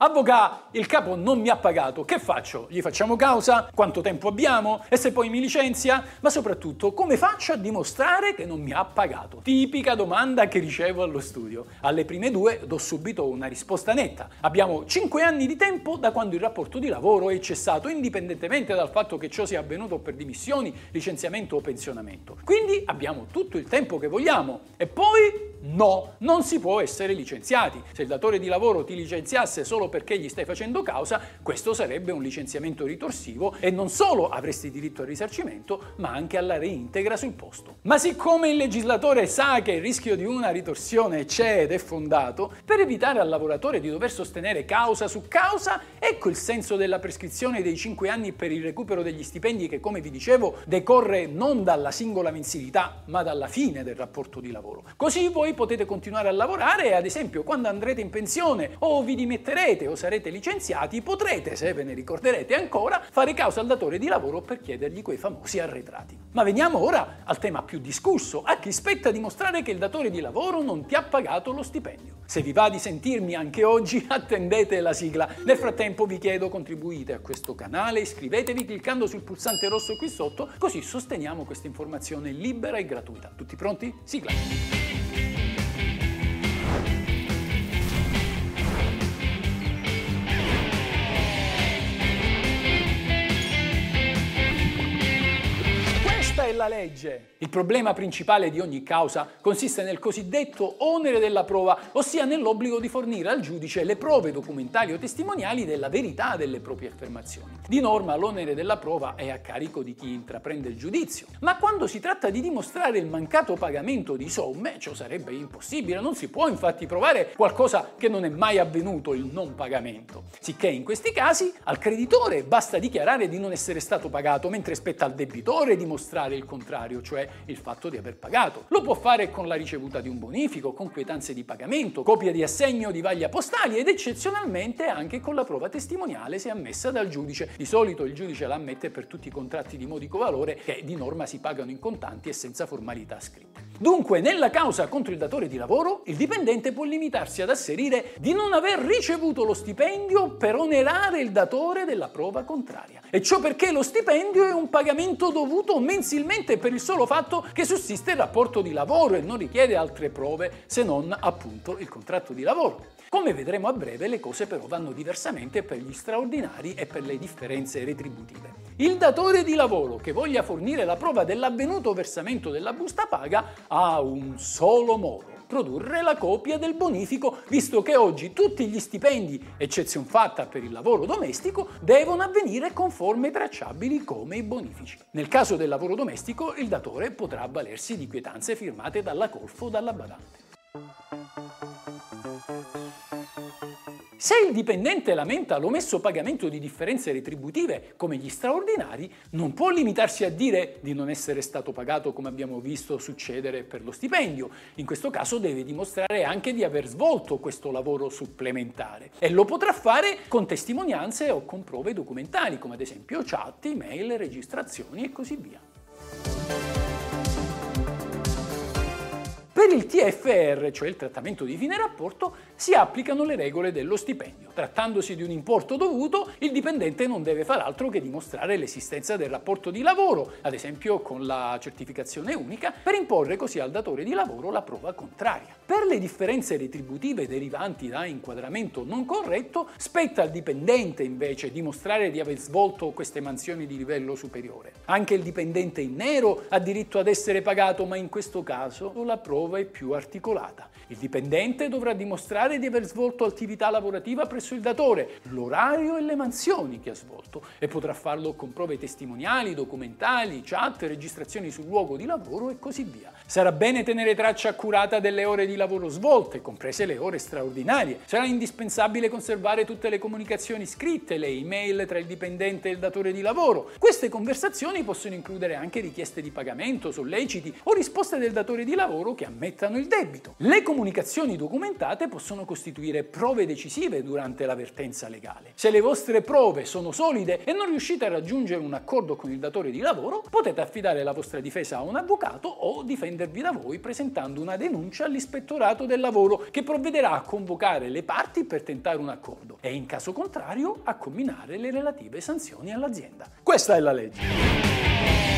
Avvocato, il capo non mi ha pagato, che faccio? Gli facciamo causa? Quanto tempo abbiamo? E se poi mi licenzia? Ma soprattutto, come faccio a dimostrare che non mi ha pagato? Tipica domanda che ricevo allo studio. Alle prime due do subito una risposta netta. Abbiamo 5 anni di tempo da quando il rapporto di lavoro è cessato, indipendentemente dal fatto che ciò sia avvenuto per dimissioni, licenziamento o pensionamento. Quindi abbiamo tutto il tempo che vogliamo. E poi no, non si può essere licenziati. Se il datore di lavoro ti licenziasse solo perché gli stai facendo causa, questo sarebbe un licenziamento ritorsivo e non solo avresti diritto al risarcimento, ma anche alla reintegra sul posto. Ma siccome il legislatore sa che il rischio di una ritorsione c'è ed è fondato, per evitare al lavoratore di dover sostenere causa su causa, ecco il senso della prescrizione dei 5 anni per il recupero degli stipendi che, come vi dicevo, decorre non dalla singola mensilità, ma dalla fine del rapporto di lavoro. Così voi potete continuare a lavorare e, ad esempio, quando andrete in pensione o vi dimetterete, o sarete licenziati, potrete, se ve ne ricorderete ancora, fare causa al datore di lavoro per chiedergli quei famosi arretrati. Ma veniamo ora al tema più discusso, a chi spetta dimostrare che il datore di lavoro non ti ha pagato lo stipendio. Se vi va di sentirmi anche oggi, attendete la sigla. Nel frattempo vi chiedo contribuite a questo canale, iscrivetevi cliccando sul pulsante rosso qui sotto, così sosteniamo questa informazione libera e gratuita. Tutti pronti? Sigla! È la legge. Il problema principale di ogni causa consiste nel cosiddetto onere della prova, ossia nell'obbligo di fornire al giudice le prove documentali o testimoniali della verità delle proprie affermazioni. Di norma l'onere della prova è a carico di chi intraprende il giudizio, ma quando si tratta di dimostrare il mancato pagamento di somme, ciò sarebbe impossibile, non si può infatti provare qualcosa che non è mai avvenuto, il non pagamento. Sicché in questi casi al creditore basta dichiarare di non essere stato pagato, mentre spetta al debitore dimostrare il contrario, cioè il fatto di aver pagato. Lo può fare con la ricevuta di un bonifico, con quietanze di pagamento, copia di assegno di vaglia postali ed eccezionalmente anche con la prova testimoniale se ammessa dal giudice. Di solito il giudice la ammette per tutti i contratti di modico valore che di norma si pagano in contanti e senza formalità scritte. Dunque, nella causa contro il datore di lavoro, il dipendente può limitarsi ad asserire di non aver ricevuto lo stipendio per onerare il datore della prova contraria. E ciò perché lo stipendio è un pagamento dovuto mensilmente per il solo fatto che sussiste il rapporto di lavoro e non richiede altre prove se non appunto il contratto di lavoro. Come vedremo a breve, le cose però vanno diversamente per gli straordinari e per le differenze retributive. Il datore di lavoro che voglia fornire la prova dell'avvenuto versamento della busta paga ha un solo modo produrre la copia del bonifico, visto che oggi tutti gli stipendi, eccezion fatta per il lavoro domestico, devono avvenire con forme tracciabili come i bonifici. Nel caso del lavoro domestico, il datore potrà avvalersi di quietanze firmate dalla colfo o dalla badante. Se il dipendente lamenta l'omesso pagamento di differenze retributive come gli straordinari, non può limitarsi a dire di non essere stato pagato come abbiamo visto succedere per lo stipendio. In questo caso deve dimostrare anche di aver svolto questo lavoro supplementare e lo potrà fare con testimonianze o con prove documentali come ad esempio chat, email, registrazioni e così via. Per il TFR, cioè il trattamento di fine rapporto, si applicano le regole dello stipendio. Trattandosi di un importo dovuto, il dipendente non deve far altro che dimostrare l'esistenza del rapporto di lavoro, ad esempio con la certificazione unica, per imporre così al datore di lavoro la prova contraria. Per le differenze retributive derivanti da inquadramento non corretto, spetta al dipendente invece dimostrare di aver svolto queste mansioni di livello superiore. Anche il dipendente in nero ha diritto ad essere pagato, ma in questo caso la prova nuova e più articolata. Il dipendente dovrà dimostrare di aver svolto attività lavorativa presso il datore, l'orario e le mansioni che ha svolto e potrà farlo con prove testimoniali, documentali, chat, registrazioni sul luogo di lavoro e così via. Sarà bene tenere traccia accurata delle ore di lavoro svolte, comprese le ore straordinarie. Sarà indispensabile conservare tutte le comunicazioni scritte, le email tra il dipendente e il datore di lavoro. Queste conversazioni possono includere anche richieste di pagamento, solleciti o risposte del datore di lavoro che ha ammettano il debito. Le comunicazioni documentate possono costituire prove decisive durante l'avvertenza legale. Se le vostre prove sono solide e non riuscite a raggiungere un accordo con il datore di lavoro, potete affidare la vostra difesa a un avvocato o difendervi da voi presentando una denuncia all'ispettorato del lavoro che provvederà a convocare le parti per tentare un accordo e in caso contrario a combinare le relative sanzioni all'azienda. Questa è la legge.